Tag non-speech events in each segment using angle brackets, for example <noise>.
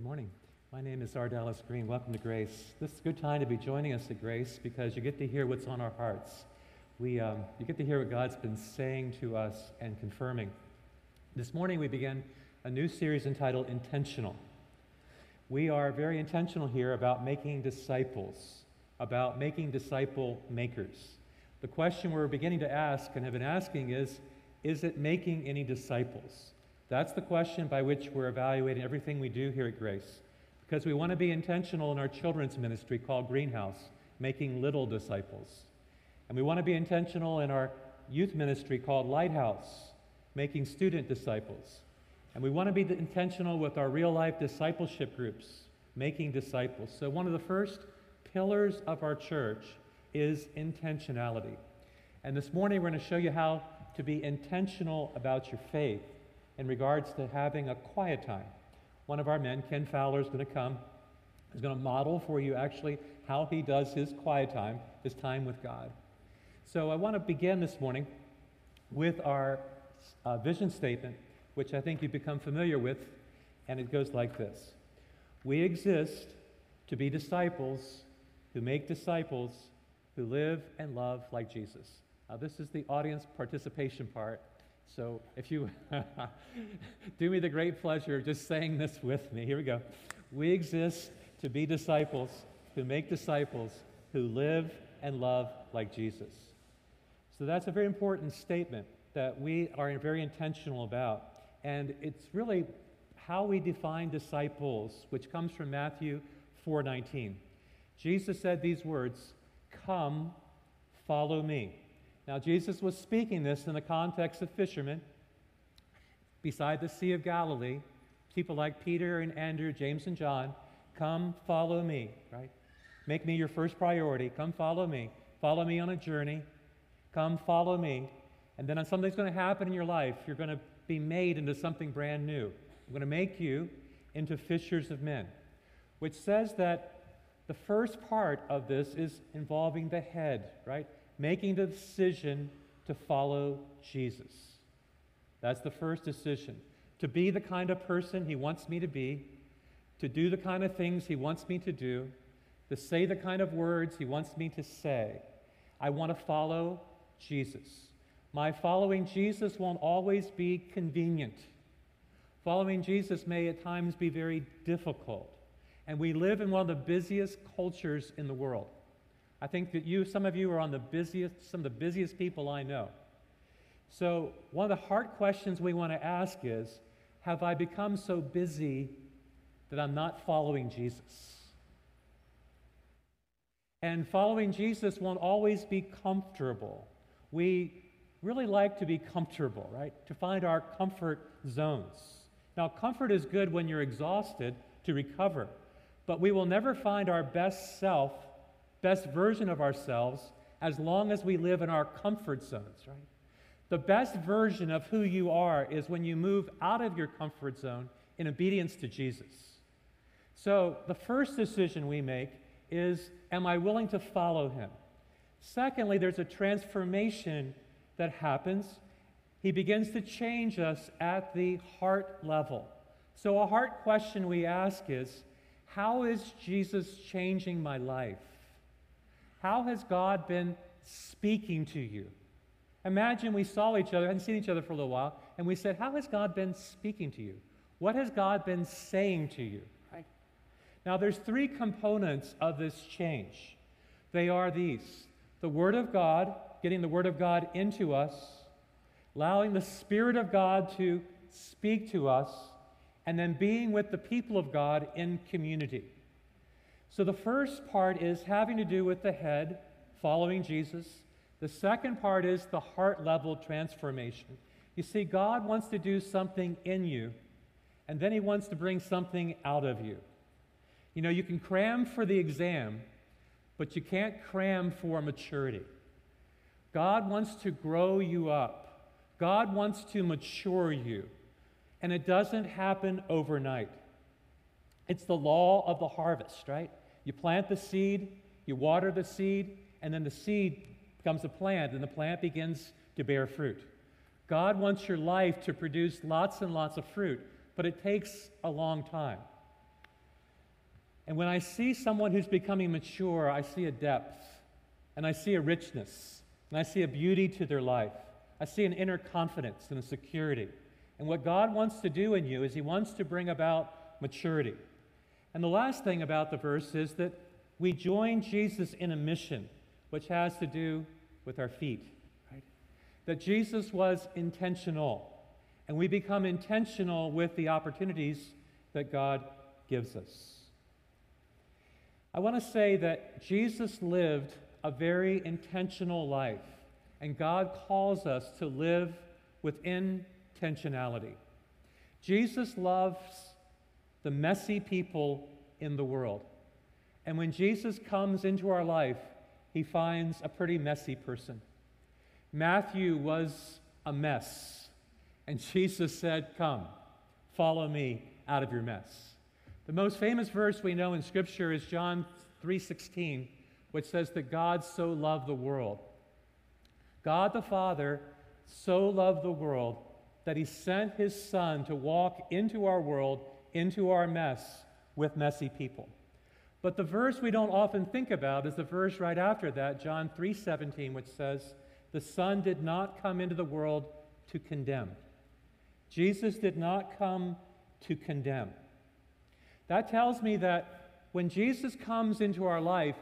Good morning. My name is Ardalis Green. Welcome to Grace. This is a good time to be joining us at Grace because you get to hear what's on our hearts. We, um, you get to hear what God's been saying to us and confirming. This morning we begin a new series entitled Intentional. We are very intentional here about making disciples, about making disciple makers. The question we're beginning to ask and have been asking is Is it making any disciples? That's the question by which we're evaluating everything we do here at Grace because we want to be intentional in our children's ministry called Greenhouse, making little disciples. And we want to be intentional in our youth ministry called Lighthouse, making student disciples. And we want to be intentional with our real life discipleship groups, making disciples. So, one of the first pillars of our church is intentionality. And this morning, we're going to show you how to be intentional about your faith in regards to having a quiet time one of our men, Ken Fowler, is going to come. He's going to model for you actually how he does his quiet time, his time with God. So I want to begin this morning with our uh, vision statement, which I think you've become familiar with, and it goes like this We exist to be disciples who make disciples who live and love like Jesus. Now, this is the audience participation part. So if you <laughs> do me the great pleasure of just saying this with me, here we go. We exist to be disciples who make disciples who live and love like Jesus. So that's a very important statement that we are very intentional about. And it's really how we define disciples, which comes from Matthew 4:19. Jesus said these words, "Come, follow me." Now, Jesus was speaking this in the context of fishermen beside the Sea of Galilee. People like Peter and Andrew, James and John, come follow me, right? Make me your first priority. Come follow me. Follow me on a journey. Come follow me. And then something's going to happen in your life. You're going to be made into something brand new. I'm going to make you into fishers of men, which says that the first part of this is involving the head, right? Making the decision to follow Jesus. That's the first decision. To be the kind of person He wants me to be, to do the kind of things He wants me to do, to say the kind of words He wants me to say. I want to follow Jesus. My following Jesus won't always be convenient. Following Jesus may at times be very difficult. And we live in one of the busiest cultures in the world. I think that you, some of you are on the busiest, some of the busiest people I know. So, one of the hard questions we want to ask is Have I become so busy that I'm not following Jesus? And following Jesus won't always be comfortable. We really like to be comfortable, right? To find our comfort zones. Now, comfort is good when you're exhausted to recover, but we will never find our best self best version of ourselves as long as we live in our comfort zones, right? The best version of who you are is when you move out of your comfort zone in obedience to Jesus. So, the first decision we make is Am I willing to follow him? Secondly, there's a transformation that happens. He begins to change us at the heart level. So, a heart question we ask is How is Jesus changing my life? How has God been speaking to you? Imagine we saw each other, hadn't seen each other for a little while, and we said, How has God been speaking to you? What has God been saying to you? Right? Now, there's three components of this change. They are these the Word of God, getting the Word of God into us, allowing the Spirit of God to speak to us, and then being with the people of God in community. So the first part is having to do with the head, following Jesus. The second part is the heart level transformation. You see, God wants to do something in you, and then He wants to bring something out of you. You know, you can cram for the exam, but you can't cram for maturity. God wants to grow you up, God wants to mature you, and it doesn't happen overnight. It's the law of the harvest, right? You plant the seed, you water the seed, and then the seed becomes a plant, and the plant begins to bear fruit. God wants your life to produce lots and lots of fruit, but it takes a long time. And when I see someone who's becoming mature, I see a depth, and I see a richness, and I see a beauty to their life. I see an inner confidence and a security. And what God wants to do in you is He wants to bring about maturity. And the last thing about the verse is that we join Jesus in a mission, which has to do with our feet. Right? That Jesus was intentional, and we become intentional with the opportunities that God gives us. I want to say that Jesus lived a very intentional life, and God calls us to live with intentionality. Jesus loves the messy people in the world. And when Jesus comes into our life, he finds a pretty messy person. Matthew was a mess, and <laughs> Jesus said, Come, follow me out of your mess. The most famous verse we know in Scripture is John 3:16, which says that God so loved the world. God the Father so loved the world that he sent his Son to walk into our world, into our mess, with messy people. But the verse we don't often think about is the verse right after that, John 3:17, which says, "The Son did not come into the world to condemn." Jesus did not come to condemn. That tells me that when Jesus comes into our life,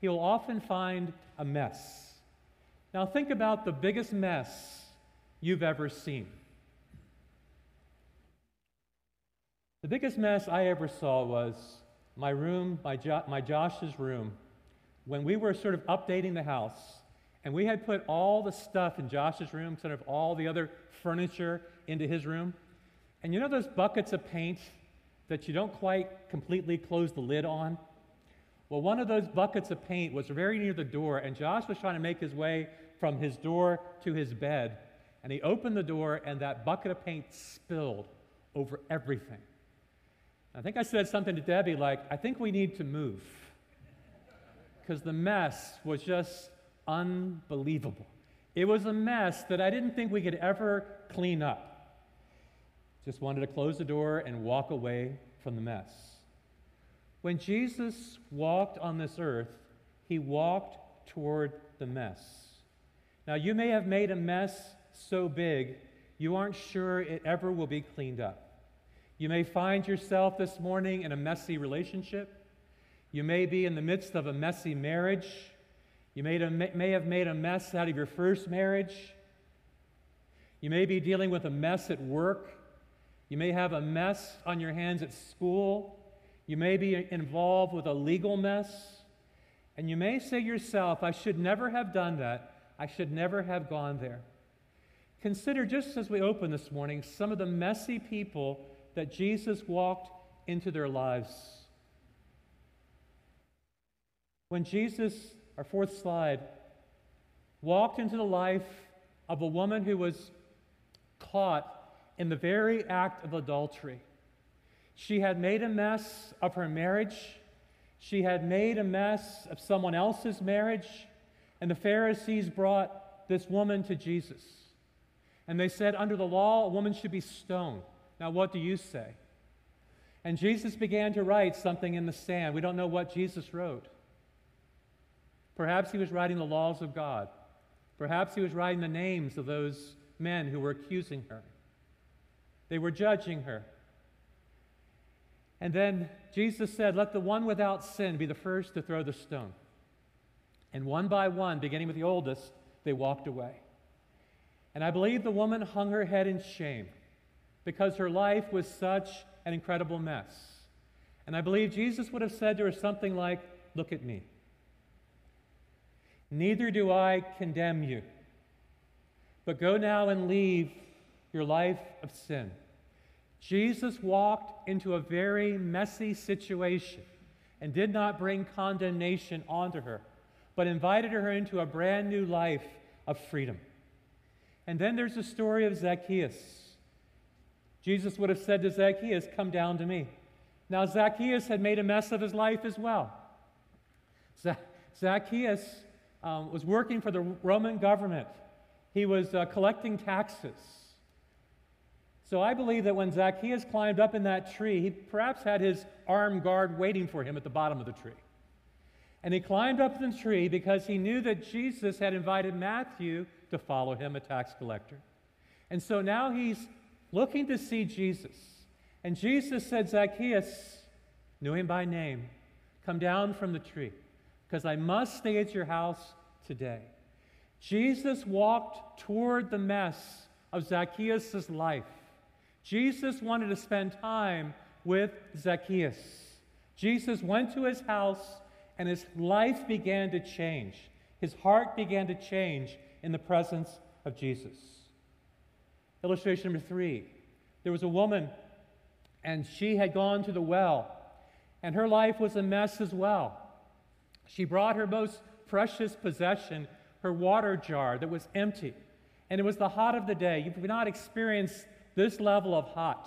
he'll often find a mess. Now think about the biggest mess you've ever seen. The biggest mess I ever saw was my room, my, jo- my Josh's room, when we were sort of updating the house, and we had put all the stuff in Josh's room, sort of all the other furniture into his room. And you know those buckets of paint that you don't quite completely close the lid on? Well, one of those buckets of paint was very near the door, and Josh was trying to make his way from his door to his bed. And he opened the door, and that bucket of paint spilled over everything. I think I said something to Debbie like, I think we need to move. Because the mess was just unbelievable. It was a mess that I didn't think we could ever clean up. Just wanted to close the door and walk away from the mess. When Jesus walked on this earth, he walked toward the mess. Now, you may have made a mess so big you aren't sure it ever will be cleaned up. You may find yourself this morning in a messy relationship. You may be in the midst of a messy marriage. You may, may have made a mess out of your first marriage. You may be dealing with a mess at work. You may have a mess on your hands at school. You may be involved with a legal mess. And you may say to yourself, I should never have done that. I should never have gone there. Consider, just as we open this morning, some of the messy people that Jesus walked into their lives. When Jesus, our fourth slide, walked into the life of a woman who was caught in the very act of adultery. She had made a mess of her marriage. She had made a mess of someone else's marriage. And the Pharisees brought this woman to Jesus. And they said, under the law, a woman should be stoned. Now, what do you say? And Jesus began to write something in the sand. We don't know what Jesus wrote. Perhaps he was writing the laws of God. Perhaps he was writing the names of those men who were accusing her. They were judging her. And then Jesus said, Let the one without sin be the first to throw the stone. And one by one, beginning with the oldest, they walked away. And I believe the woman hung her head in shame because her life was such an incredible mess. And I believe Jesus would have said to her something like, Look at me. Neither do I condemn you, but go now and leave your life of sin. Jesus walked into a very messy situation and did not bring condemnation onto her, but invited her into a brand new life of freedom. And then there's the story of Zacchaeus. Jesus would have said to Zacchaeus, Come down to me. Now, Zacchaeus had made a mess of his life as well. Zacchaeus um, was working for the Roman government, he was uh, collecting taxes. So I believe that when Zacchaeus climbed up in that tree, he perhaps had his armed guard waiting for him at the bottom of the tree. And he climbed up the tree because he knew that Jesus had invited Matthew to follow him, a tax collector. And so now he's looking to see Jesus. And Jesus said, Zacchaeus, knew him by name, come down from the tree, because I must stay at your house today. Jesus walked toward the mess of Zacchaeus' life. Jesus wanted to spend time with Zacchaeus. Jesus went to his house and his life began to change. His heart began to change in the presence of Jesus. Illustration number three there was a woman, and she had gone to the well, and her life was a mess as well. She brought her most precious possession, her water jar that was empty, and it was the hot of the day. You've not experienced this level of hot.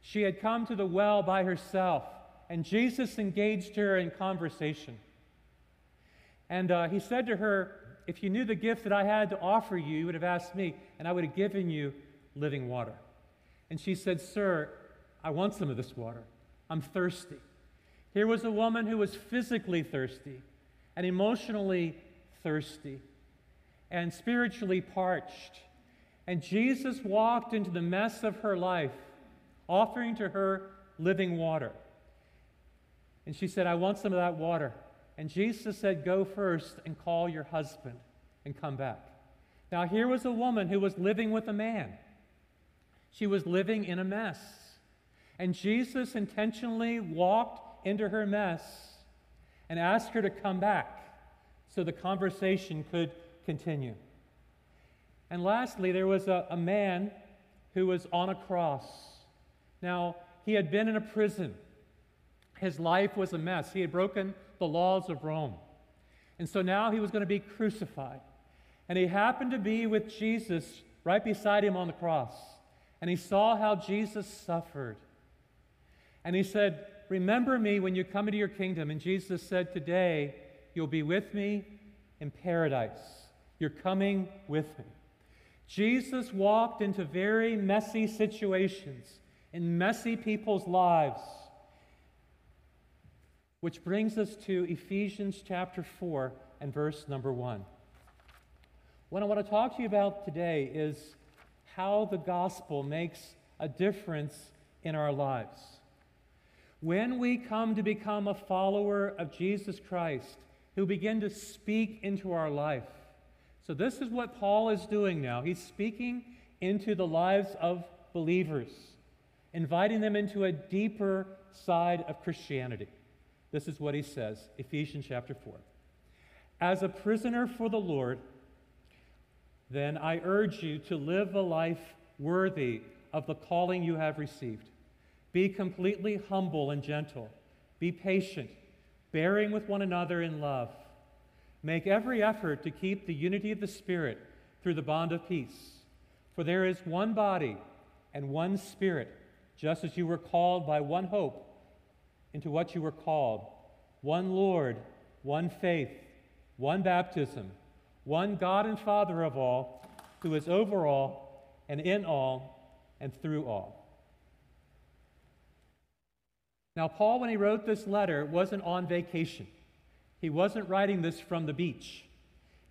She had come to the well by herself, and Jesus engaged her in conversation. And uh, he said to her, If you knew the gift that I had to offer you, you would have asked me, and I would have given you living water. And she said, Sir, I want some of this water. I'm thirsty. Here was a woman who was physically thirsty and emotionally thirsty and spiritually parched. And Jesus walked into the mess of her life, offering to her living water. And she said, I want some of that water. And Jesus said, Go first and call your husband and come back. Now, here was a woman who was living with a man. She was living in a mess. And Jesus intentionally walked into her mess and asked her to come back so the conversation could continue. And lastly, there was a, a man who was on a cross. Now, he had been in a prison. His life was a mess. He had broken the laws of Rome. And so now he was going to be crucified. And he happened to be with Jesus right beside him on the cross. And he saw how Jesus suffered. And he said, Remember me when you come into your kingdom. And Jesus said, Today you'll be with me in paradise. You're coming with me. Jesus walked into very messy situations in messy people's lives. Which brings us to Ephesians chapter 4 and verse number 1. What I want to talk to you about today is how the gospel makes a difference in our lives. When we come to become a follower of Jesus Christ, who begin to speak into our life. So, this is what Paul is doing now. He's speaking into the lives of believers, inviting them into a deeper side of Christianity. This is what he says Ephesians chapter 4. As a prisoner for the Lord, then I urge you to live a life worthy of the calling you have received. Be completely humble and gentle. Be patient, bearing with one another in love. Make every effort to keep the unity of the Spirit through the bond of peace. For there is one body and one Spirit, just as you were called by one hope into what you were called one Lord, one faith, one baptism, one God and Father of all, who is over all and in all and through all. Now, Paul, when he wrote this letter, wasn't on vacation. He wasn't writing this from the beach.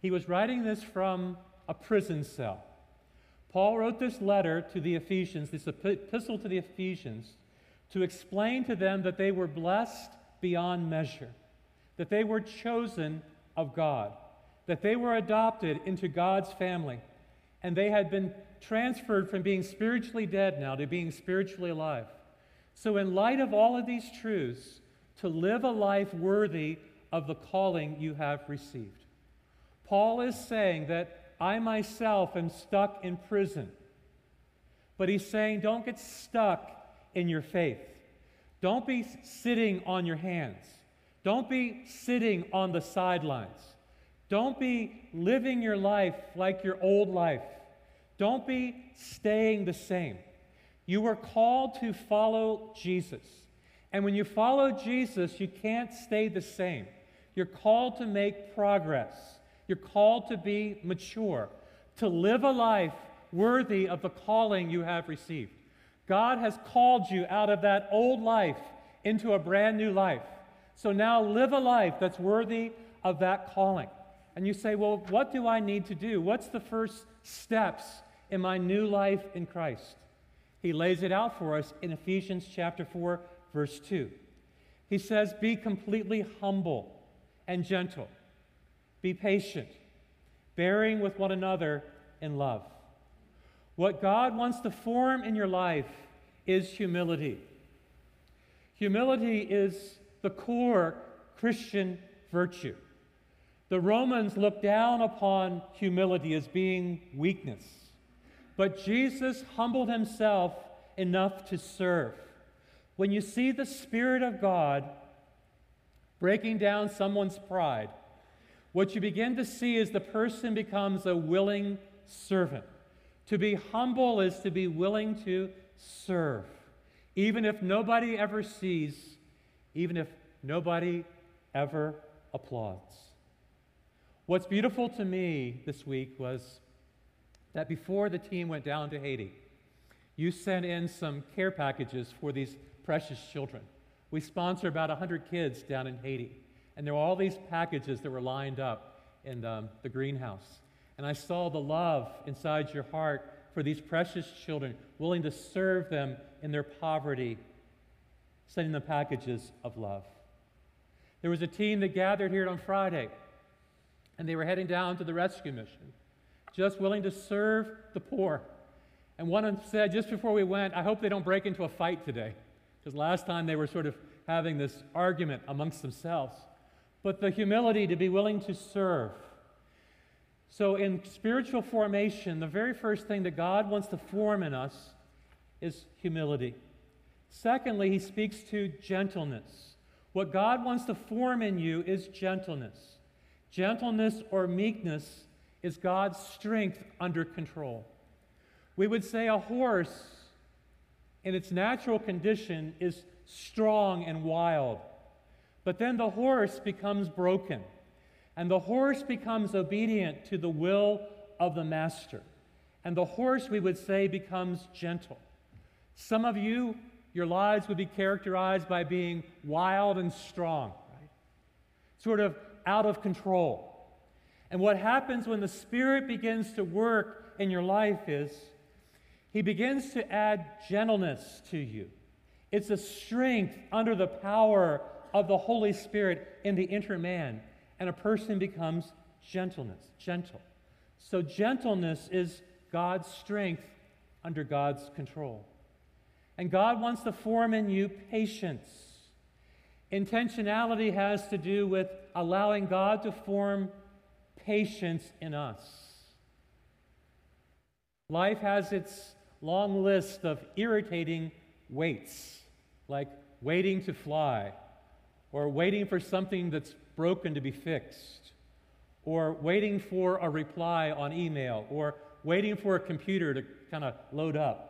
He was writing this from a prison cell. Paul wrote this letter to the Ephesians, this epistle to the Ephesians, to explain to them that they were blessed beyond measure, that they were chosen of God, that they were adopted into God's family, and they had been transferred from being spiritually dead now to being spiritually alive. So, in light of all of these truths, to live a life worthy of the calling you have received. Paul is saying that I myself am stuck in prison. But he's saying, don't get stuck in your faith. Don't be sitting on your hands. Don't be sitting on the sidelines. Don't be living your life like your old life. Don't be staying the same. You were called to follow Jesus. And when you follow Jesus, you can't stay the same. You're called to make progress. You're called to be mature, to live a life worthy of the calling you have received. God has called you out of that old life into a brand new life. So now live a life that's worthy of that calling. And you say, well, what do I need to do? What's the first steps in my new life in Christ? He lays it out for us in Ephesians chapter 4, verse 2. He says, Be completely humble and gentle, be patient, bearing with one another in love. What God wants to form in your life is humility. Humility is the core Christian virtue. The Romans looked down upon humility as being weakness, but Jesus humbled himself enough to serve. When you see the Spirit of God breaking down someone's pride, what you begin to see is the person becomes a willing servant. To be humble is to be willing to serve, even if nobody ever sees, even if nobody ever applauds. What's beautiful to me this week was that before the team went down to Haiti, you sent in some care packages for these precious children. We sponsor about 100 kids down in Haiti, and there were all these packages that were lined up in the, the greenhouse. And I saw the love inside your heart for these precious children, willing to serve them in their poverty, sending them packages of love. There was a team that gathered here on Friday and they were heading down to the rescue mission, just willing to serve the poor. And one of them said, just before we went, I hope they don't break into a fight today. Because last time they were sort of having this argument amongst themselves. But the humility to be willing to serve. So, in spiritual formation, the very first thing that God wants to form in us is humility. Secondly, he speaks to gentleness. What God wants to form in you is gentleness. Gentleness or meekness is God's strength under control. We would say a horse, in its natural condition, is strong and wild. But then the horse becomes broken, and the horse becomes obedient to the will of the master. And the horse, we would say, becomes gentle. Some of you, your lives would be characterized by being wild and strong, right? Sort of out of control. And what happens when the Spirit begins to work in your life is He begins to add gentleness to you. It's a strength under the power of the Holy Spirit in the inner man, and a person becomes gentleness, gentle. So, gentleness is God's strength under God's control. And God wants to form in you patience. Intentionality has to do with allowing God to form patience in us. Life has its long list of irritating waits, like waiting to fly, or waiting for something that's broken to be fixed, or waiting for a reply on email, or waiting for a computer to kind of load up.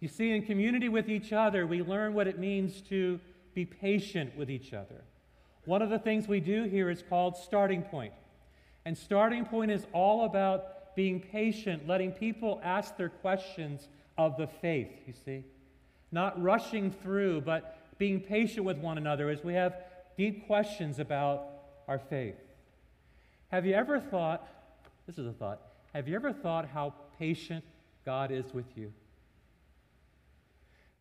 You see, in community with each other, we learn what it means to be patient with each other. One of the things we do here is called starting point. And starting point is all about being patient, letting people ask their questions of the faith, you see. Not rushing through, but being patient with one another as we have deep questions about our faith. Have you ever thought, this is a thought, have you ever thought how patient God is with you?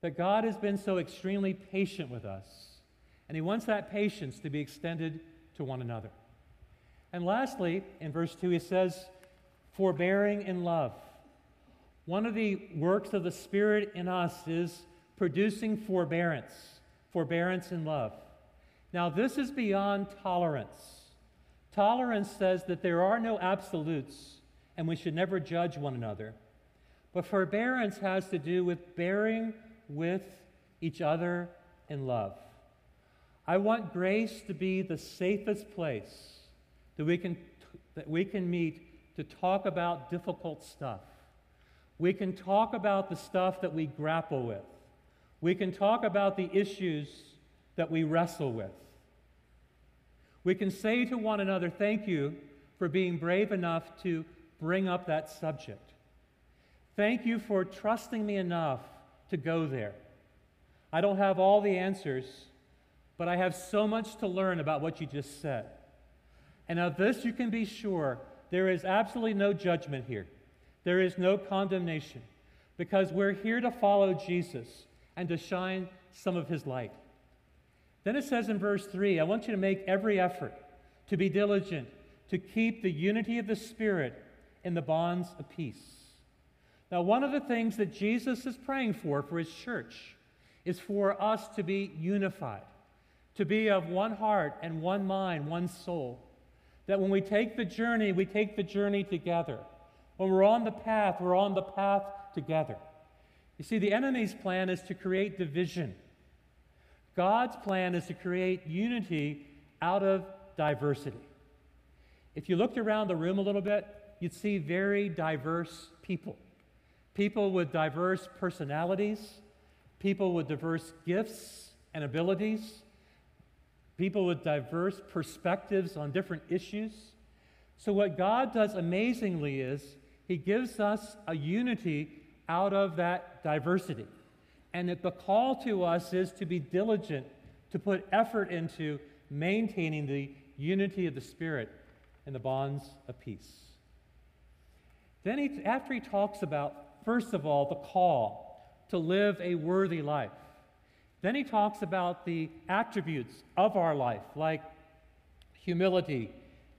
That God has been so extremely patient with us and he wants that patience to be extended to one another. And lastly, in verse 2, he says, forbearing in love. One of the works of the Spirit in us is producing forbearance, forbearance in love. Now, this is beyond tolerance. Tolerance says that there are no absolutes and we should never judge one another. But forbearance has to do with bearing with each other in love. I want grace to be the safest place that we can, that we can meet to talk about difficult stuff. We can talk about the stuff that we grapple with. We can talk about the issues that we wrestle with. We can say to one another, Thank you for being brave enough to bring up that subject. Thank you for trusting me enough to go there. I don't have all the answers, but I have so much to learn about what you just said. And of this you can be sure there is absolutely no judgment here, there is no condemnation, because we're here to follow Jesus and to shine some of his light. Then it says in verse 3 I want you to make every effort to be diligent, to keep the unity of the Spirit in the bonds of peace. Now, one of the things that Jesus is praying for for his church is for us to be unified, to be of one heart and one mind, one soul. That when we take the journey, we take the journey together. When we're on the path, we're on the path together. You see, the enemy's plan is to create division. God's plan is to create unity out of diversity. If you looked around the room a little bit, you'd see very diverse people. People with diverse personalities, people with diverse gifts and abilities, people with diverse perspectives on different issues. So, what God does amazingly is He gives us a unity out of that diversity. And that the call to us is to be diligent, to put effort into maintaining the unity of the Spirit and the bonds of peace. Then, he, after he talks about, first of all, the call to live a worthy life, then he talks about the attributes of our life, like humility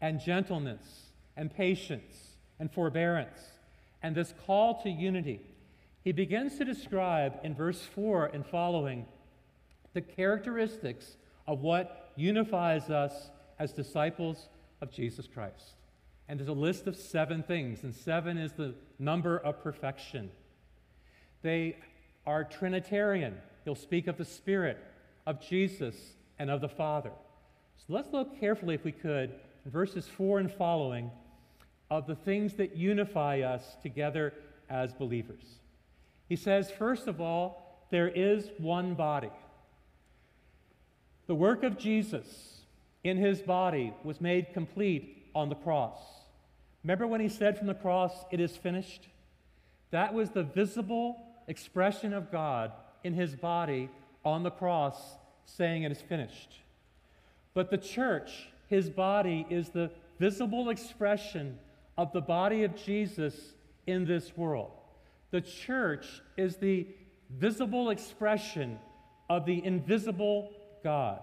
and gentleness and patience and forbearance, and this call to unity. He begins to describe in verse 4 and following the characteristics of what unifies us as disciples of Jesus Christ. And there's a list of seven things, and seven is the number of perfection. They are Trinitarian. He'll speak of the Spirit, of Jesus, and of the Father. So let's look carefully, if we could, in verses 4 and following, of the things that unify us together as believers. He says, first of all, there is one body. The work of Jesus in his body was made complete on the cross. Remember when he said from the cross, It is finished? That was the visible expression of God in his body on the cross, saying, It is finished. But the church, his body, is the visible expression of the body of Jesus in this world. The church is the visible expression of the invisible God.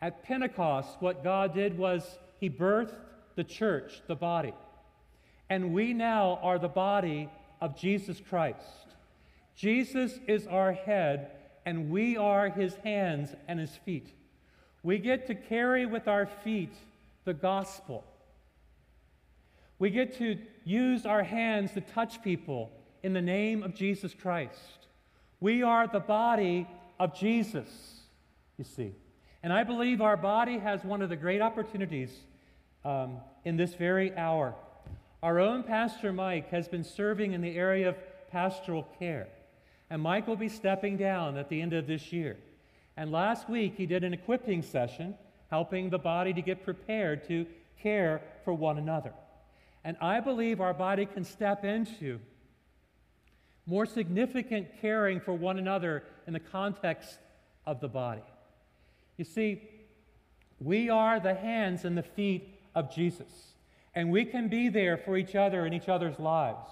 At Pentecost, what God did was he birthed the church, the body. And we now are the body of Jesus Christ. Jesus is our head, and we are his hands and his feet. We get to carry with our feet the gospel. We get to use our hands to touch people in the name of Jesus Christ. We are the body of Jesus, you see. And I believe our body has one of the great opportunities um, in this very hour. Our own Pastor Mike has been serving in the area of pastoral care. And Mike will be stepping down at the end of this year. And last week, he did an equipping session helping the body to get prepared to care for one another. And I believe our body can step into more significant caring for one another in the context of the body. You see, we are the hands and the feet of Jesus, and we can be there for each other in each other's lives.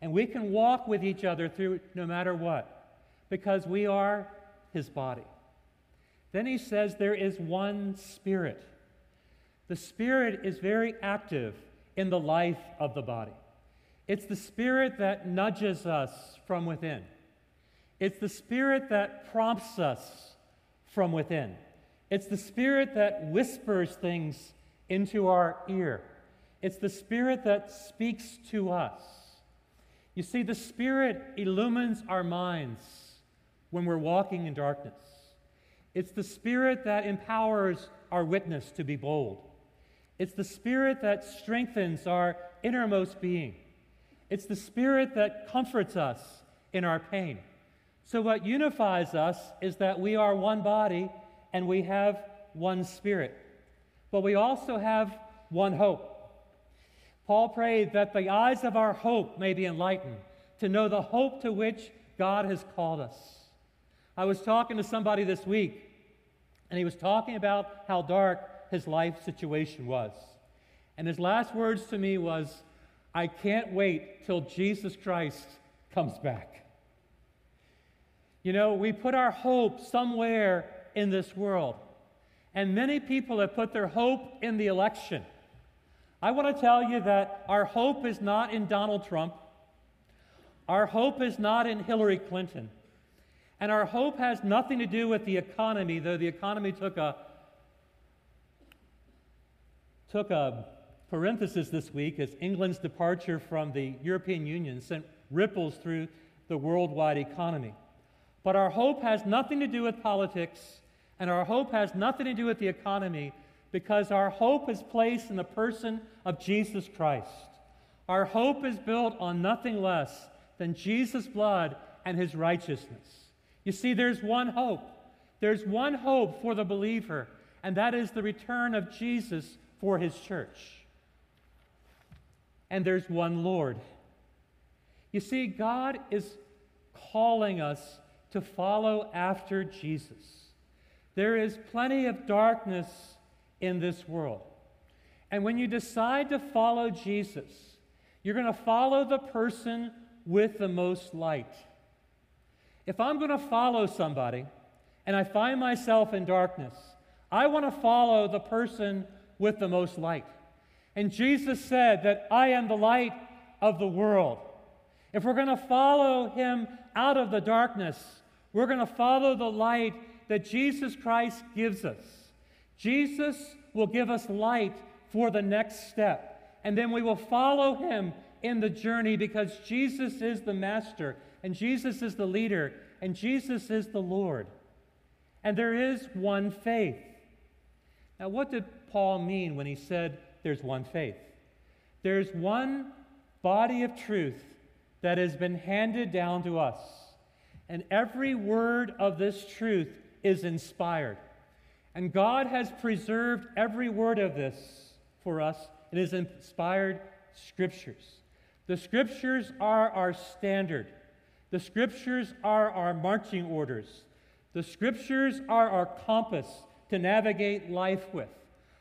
And we can walk with each other through no matter what, because we are his body. Then he says there is one spirit. The spirit is very active in the life of the body. It's the spirit that nudges us from within. It's the spirit that prompts us from within. It's the spirit that whispers things into our ear. It's the spirit that speaks to us. You see, the spirit illumines our minds when we're walking in darkness. It's the spirit that empowers our witness to be bold. It's the Spirit that strengthens our innermost being. It's the Spirit that comforts us in our pain. So, what unifies us is that we are one body and we have one Spirit. But we also have one hope. Paul prayed that the eyes of our hope may be enlightened, to know the hope to which God has called us. I was talking to somebody this week, and he was talking about how dark his life situation was. And his last words to me was, I can't wait till Jesus Christ comes back. You know, we put our hope somewhere in this world. And many people have put their hope in the election. I want to tell you that our hope is not in Donald Trump. Our hope is not in Hillary Clinton. And our hope has nothing to do with the economy, though the economy took a took a parenthesis this week as England's departure from the European Union sent ripples through the worldwide economy. But our hope has nothing to do with politics, and our hope has nothing to do with the economy because our hope is placed in the person of Jesus Christ. Our hope is built on nothing less than Jesus' blood and his righteousness. You see, there's one hope. There's one hope for the believer, and that is the return of Jesus for his church. And there's one Lord. You see, God is calling us to follow after Jesus. There is plenty of darkness in this world. And when you decide to follow Jesus, you're going to follow the person with the most light. If I'm going to follow somebody and I find myself in darkness, I want to follow the person with the most light. And Jesus said that I am the light of the world. If we're going to follow him out of the darkness, we're going to follow the light that Jesus Christ gives us. Jesus will give us light for the next step, and then we will follow him in the journey because Jesus is the master, and Jesus is the leader, and Jesus is the Lord. And there is one faith. Now, what did Paul mean when he said there's one faith? There's one body of truth that has been handed down to us. And every word of this truth is inspired. And God has preserved every word of this for us in His inspired scriptures. The scriptures are our standard, the scriptures are our marching orders, the scriptures are our compass to navigate life with.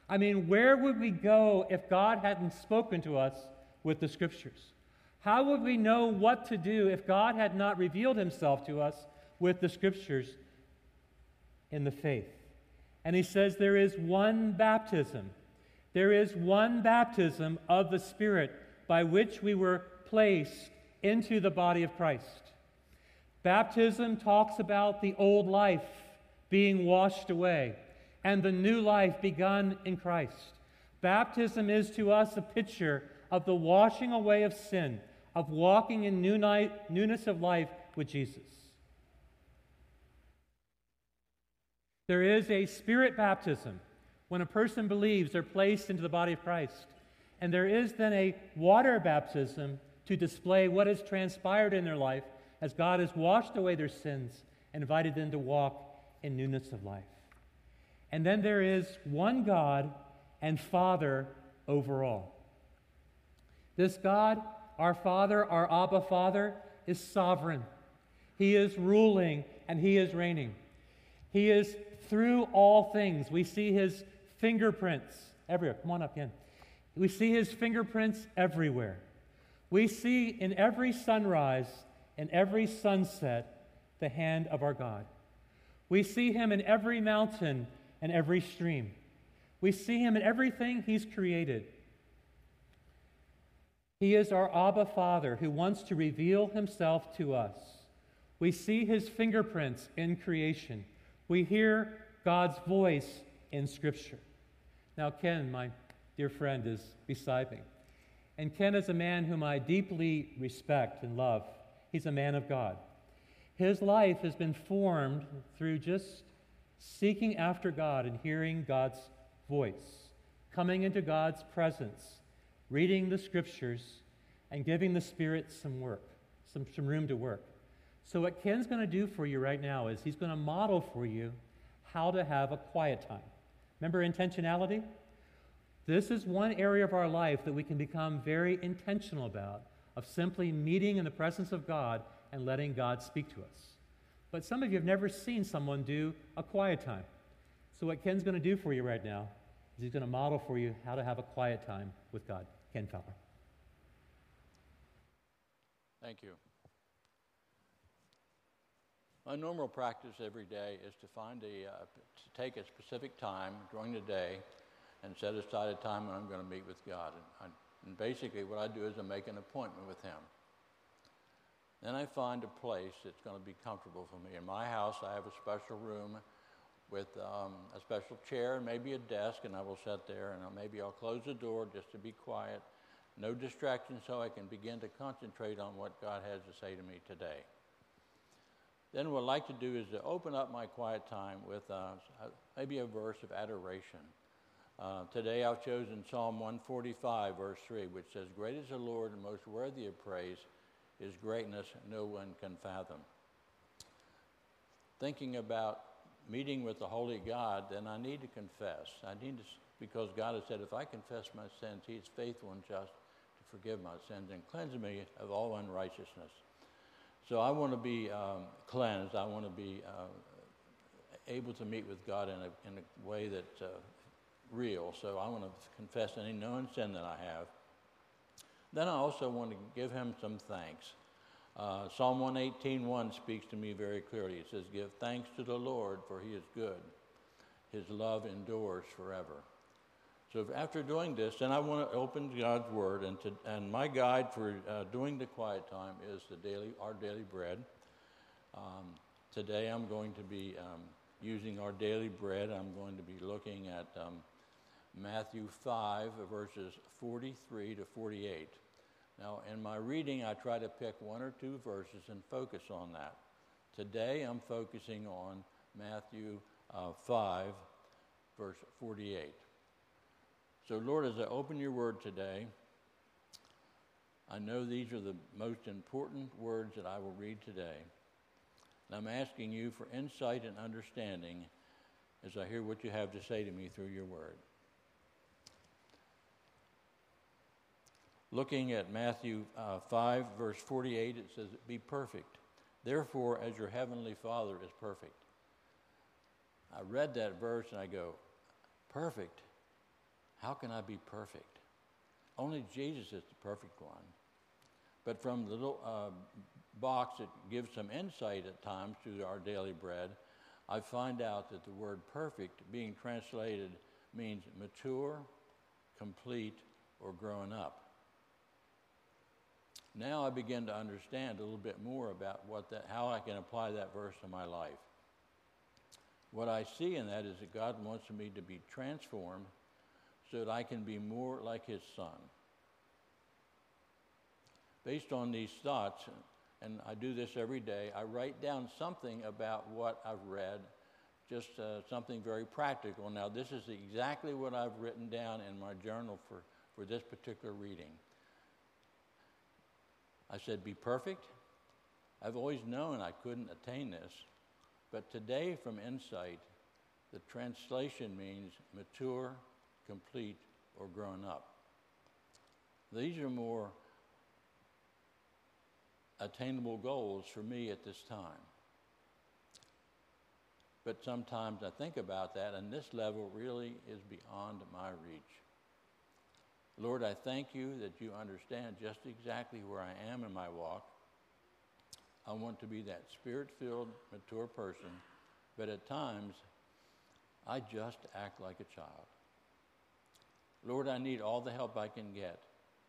I mean, where would we go if God hadn't spoken to us with the scriptures? How would we know what to do if God had not revealed himself to us with the scriptures in the faith? And he says there is one baptism. There is one baptism of the Spirit by which we were placed into the body of Christ. Baptism talks about the old life being washed away and the new life begun in Christ. Baptism is to us a picture of the washing away of sin of walking in new night, newness of life with Jesus. There is a spirit baptism. When a person believes, they're placed into the body of Christ. And there is then a water baptism to display what has transpired in their life as God has washed away their sins and invited them to walk in newness of life. And then there is one God and Father over all. This God our Father, our Abba Father, is sovereign. He is ruling and He is reigning. He is through all things. We see His fingerprints everywhere. Come on up, Ken. We see His fingerprints everywhere. We see in every sunrise and every sunset the hand of our God. We see Him in every mountain and every stream. We see Him in everything He's created. He is our Abba Father who wants to reveal himself to us. We see his fingerprints in creation. We hear God's voice in Scripture. Now, Ken, my dear friend, is beside me. And Ken is a man whom I deeply respect and love. He's a man of God. His life has been formed through just seeking after God and hearing God's voice, coming into God's presence reading the scriptures, and giving the Spirit some work, some, some room to work. So, what Ken's going to do for you right now is he's going to model for you how to have a quiet time. Remember intentionality? This is one area of our life that we can become very intentional about, of simply meeting in the presence of God and letting God speak to us. But some of you have never seen someone do a quiet time. So, what Ken's going to do for you right now is he's going to model for you how to have a quiet time with God. Ken Fowler. Thank you. My normal practice every day is to find a, uh, to take a specific time during the day and set aside a time when I'm going to meet with God. And, I, and basically, what I do is I make an appointment with Him. Then I find a place that's going to be comfortable for me. In my house, I have a special room with um, a special chair and maybe a desk, and I will sit there and I'll, maybe I'll close the door just to be quiet. No distractions so I can begin to concentrate on what God has to say to me today. Then what I'd like to do is to open up my quiet time with uh, maybe a verse of adoration. Uh, today I've chosen Psalm 145, verse 3, which says, Great is the Lord and most worthy of praise. His greatness no one can fathom. Thinking about meeting with the Holy God, then I need to confess. I need to, because God has said, if I confess my sins, He is faithful and just to forgive my sins and cleanse me of all unrighteousness. So I want to be um, cleansed. I want to be uh, able to meet with God in a, in a way that's uh, real. So I want to confess any known sin that I have. Then I also want to give him some thanks. Uh, Psalm 118.1 speaks to me very clearly. It says, Give thanks to the Lord, for he is good. His love endures forever. So after doing this, then I want to open God's Word, and, to, and my guide for uh, doing the quiet time is the daily, our daily bread. Um, today I'm going to be um, using our daily bread. I'm going to be looking at um, Matthew 5, verses 43 to 48. Now, in my reading, I try to pick one or two verses and focus on that. Today, I'm focusing on Matthew uh, 5, verse 48. So, Lord, as I open your word today, I know these are the most important words that I will read today. And I'm asking you for insight and understanding as I hear what you have to say to me through your word. Looking at Matthew uh, 5, verse 48, it says, Be perfect. Therefore, as your heavenly Father is perfect. I read that verse and I go, Perfect? How can I be perfect? Only Jesus is the perfect one. But from the little uh, box that gives some insight at times to our daily bread, I find out that the word perfect being translated means mature, complete, or grown up. Now I begin to understand a little bit more about what that, how I can apply that verse to my life. What I see in that is that God wants me to be transformed so that I can be more like His Son. Based on these thoughts, and I do this every day, I write down something about what I've read, just uh, something very practical. Now, this is exactly what I've written down in my journal for, for this particular reading. I said, Be perfect. I've always known I couldn't attain this, but today, from insight, the translation means mature, complete, or grown up. These are more attainable goals for me at this time. But sometimes I think about that, and this level really is beyond my reach. Lord, I thank you that you understand just exactly where I am in my walk. I want to be that spirit filled, mature person, but at times I just act like a child. Lord, I need all the help I can get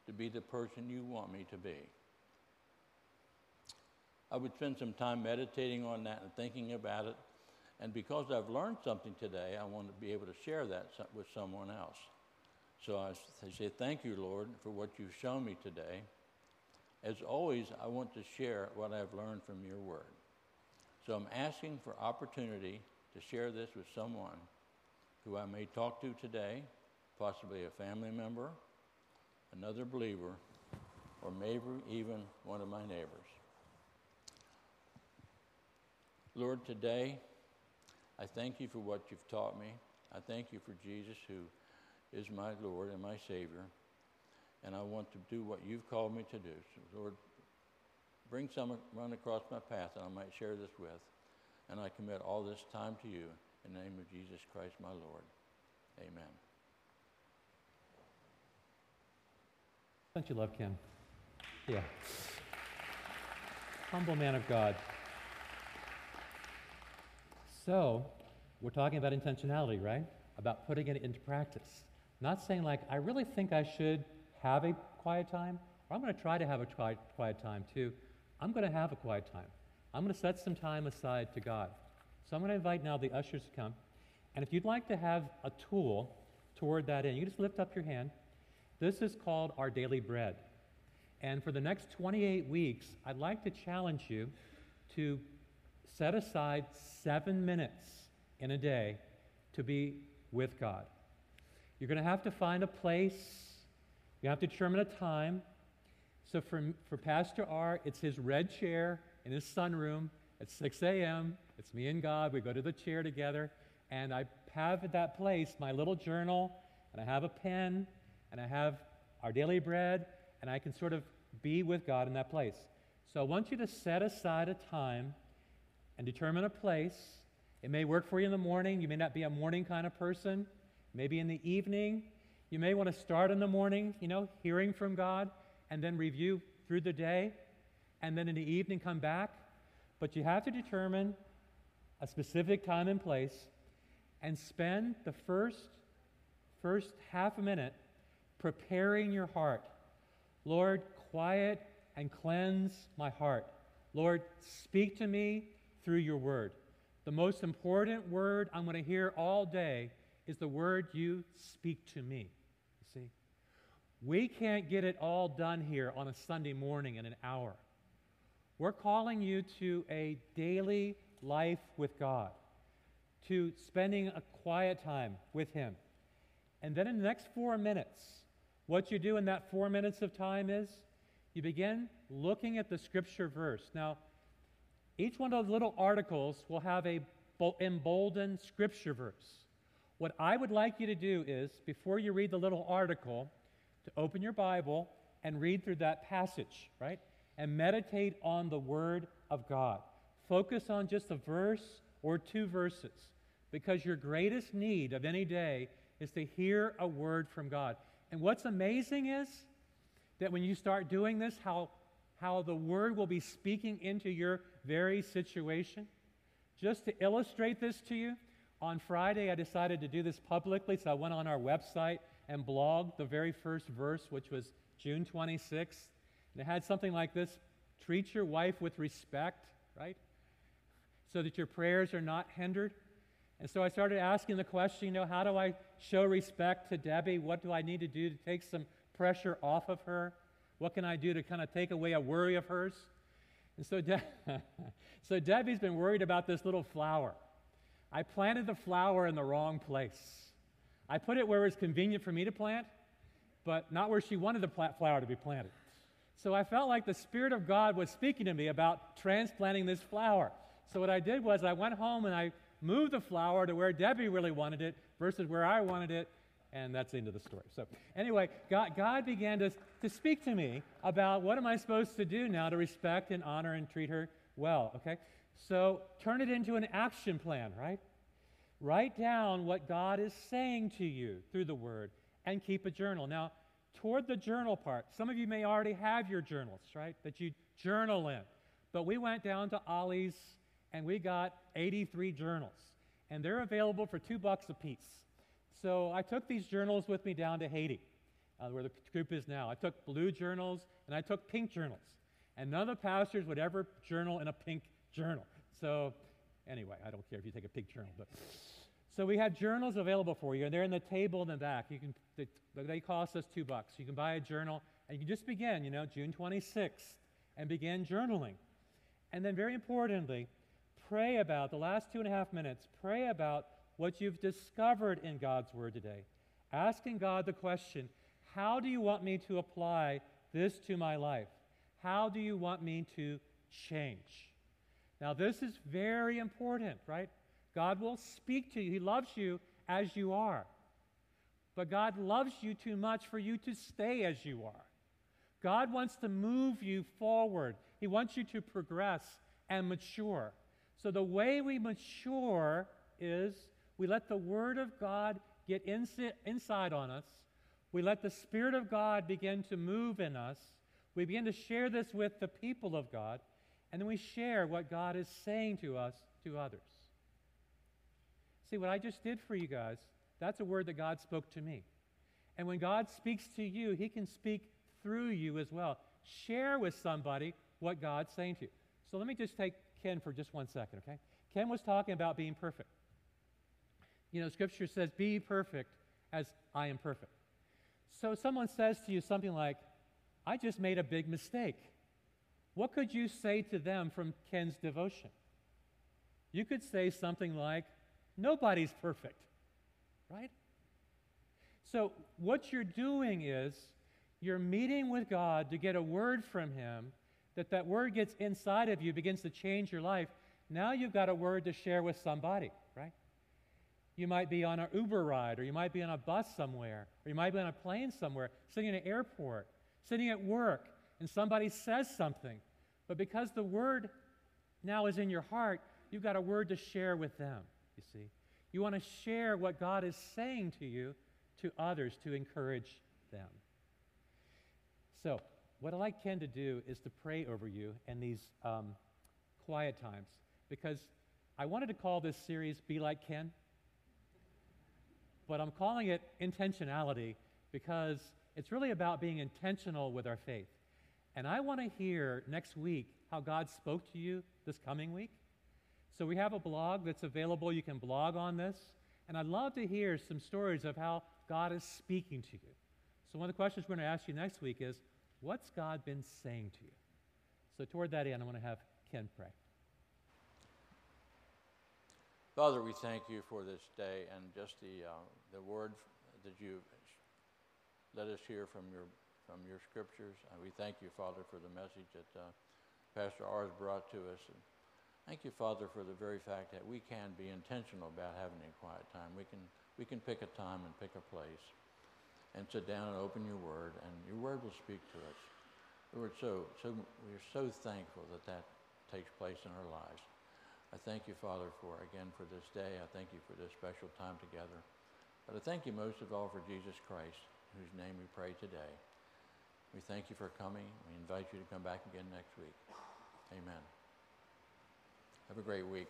to be the person you want me to be. I would spend some time meditating on that and thinking about it. And because I've learned something today, I want to be able to share that with someone else. So I say, Thank you, Lord, for what you've shown me today. As always, I want to share what I've learned from your word. So I'm asking for opportunity to share this with someone who I may talk to today, possibly a family member, another believer, or maybe even one of my neighbors. Lord, today I thank you for what you've taught me. I thank you for Jesus who is my Lord and my Savior. and I want to do what you've called me to do. So, Lord, bring someone across my path that I might share this with. And I commit all this time to you in the name of Jesus Christ, my Lord. Amen. Don't you love Ken? Yeah. Humble man of God. So, we're talking about intentionality, right? About putting it into practice. Not saying, like, I really think I should have a quiet time, or I'm going to try to have a quiet, quiet time too. I'm going to have a quiet time. I'm going to set some time aside to God. So I'm going to invite now the ushers to come. And if you'd like to have a tool toward that end, you just lift up your hand. This is called our daily bread. And for the next 28 weeks, I'd like to challenge you to set aside seven minutes in a day to be with God. You're going to have to find a place you have to determine a time. So for, for Pastor R, it's his red chair in his sunroom at 6 a.m. It's me and God. We go to the chair together. And I have at that place my little journal, and I have a pen, and I have our daily bread, and I can sort of be with God in that place. So I want you to set aside a time and determine a place. It may work for you in the morning. You may not be a morning kind of person. Maybe in the evening. You may want to start in the morning, you know, hearing from God, and then review through the day, and then in the evening come back. But you have to determine a specific time and place and spend the first first half a minute preparing your heart. Lord, quiet and cleanse my heart. Lord, speak to me through your word. The most important word I'm going to hear all day is the word you speak to me. You see? We can't get it all done here on a Sunday morning in an hour. We're calling you to a daily life with God, to spending a quiet time with Him. And then in the next four minutes, what you do in that four minutes of time is you begin looking at the scripture verse. Now, each one of those little articles will have a emboldened scripture verse. What I would like you to do is, before you read the little article, to open your Bible and read through that passage, right? And meditate on the Word of God. Focus on just a verse or two verses because your greatest need of any day is to hear a word from God. And what's amazing is that when you start doing this, how, how the Word will be speaking into your very situation. Just to illustrate this to you, on Friday I decided to do this publicly, so I went on our website and blogged the very first verse, which was June 26th. And it had something like this treat your wife with respect, right? So that your prayers are not hindered. And so I started asking the question, you know, how do I show respect to Debbie? What do I need to do to take some pressure off of her? What can I do to kind of take away a worry of hers? And so, De- <laughs> so Debbie's been worried about this little flower. I planted the flower in the wrong place. I put it where it was convenient for me to plant, but not where she wanted the flower to be planted. So I felt like the Spirit of God was speaking to me about transplanting this flower. So what I did was I went home and I moved the flower to where Debbie really wanted it versus where I wanted it, and that's the end of the story. So anyway, God, God began to, to speak to me about what am I supposed to do now to respect and honor and treat her well, okay? So turn it into an action plan, right? Write down what God is saying to you through the Word and keep a journal. Now, toward the journal part, some of you may already have your journals, right, that you journal in. But we went down to Ollie's and we got 83 journals, and they're available for two bucks a piece. So I took these journals with me down to Haiti, uh, where the group is now. I took blue journals and I took pink journals. And none of the pastors would ever journal in a pink journal. So Anyway, I don't care if you take a pink journal. But. So we have journals available for you, and they're in the table in the back. You can, they, they cost us two bucks. You can buy a journal, and you can just begin, you know, June 26th, and begin journaling. And then, very importantly, pray about the last two and a half minutes, pray about what you've discovered in God's Word today. Asking God the question, How do you want me to apply this to my life? How do you want me to change? Now, this is very important, right? God will speak to you. He loves you as you are. But God loves you too much for you to stay as you are. God wants to move you forward, He wants you to progress and mature. So, the way we mature is we let the Word of God get inside on us. We let the Spirit of God begin to move in us. We begin to share this with the people of God. And then we share what God is saying to us to others. See, what I just did for you guys, that's a word that God spoke to me. And when God speaks to you, He can speak through you as well. Share with somebody what God's saying to you. So let me just take Ken for just one second, okay? Ken was talking about being perfect. You know, Scripture says, Be perfect as I am perfect. So someone says to you something like, I just made a big mistake. What could you say to them from Ken's devotion? You could say something like, Nobody's perfect, right? So, what you're doing is you're meeting with God to get a word from Him, that that word gets inside of you, begins to change your life. Now you've got a word to share with somebody, right? You might be on an Uber ride, or you might be on a bus somewhere, or you might be on a plane somewhere, sitting in an airport, sitting at work, and somebody says something. But because the word now is in your heart, you've got a word to share with them, you see. You want to share what God is saying to you to others to encourage them. So, what I'd like Ken to do is to pray over you in these um, quiet times because I wanted to call this series Be Like Ken, but I'm calling it intentionality because it's really about being intentional with our faith. And I want to hear next week how God spoke to you this coming week. So we have a blog that's available. You can blog on this. And I'd love to hear some stories of how God is speaking to you. So one of the questions we're going to ask you next week is, what's God been saying to you? So toward that end, I want to have Ken pray. Father, we thank you for this day and just the, uh, the word that you let us hear from your from your scriptures. And we thank you, Father, for the message that uh, Pastor Ars brought to us. And thank you, Father, for the very fact that we can be intentional about having a quiet time. We can, we can pick a time and pick a place and sit down and open your word, and your word will speak to us. Lord, so, so we're so thankful that that takes place in our lives. I thank you, Father, for again for this day. I thank you for this special time together. But I thank you most of all for Jesus Christ, whose name we pray today. We thank you for coming. We invite you to come back again next week. Amen. Have a great week.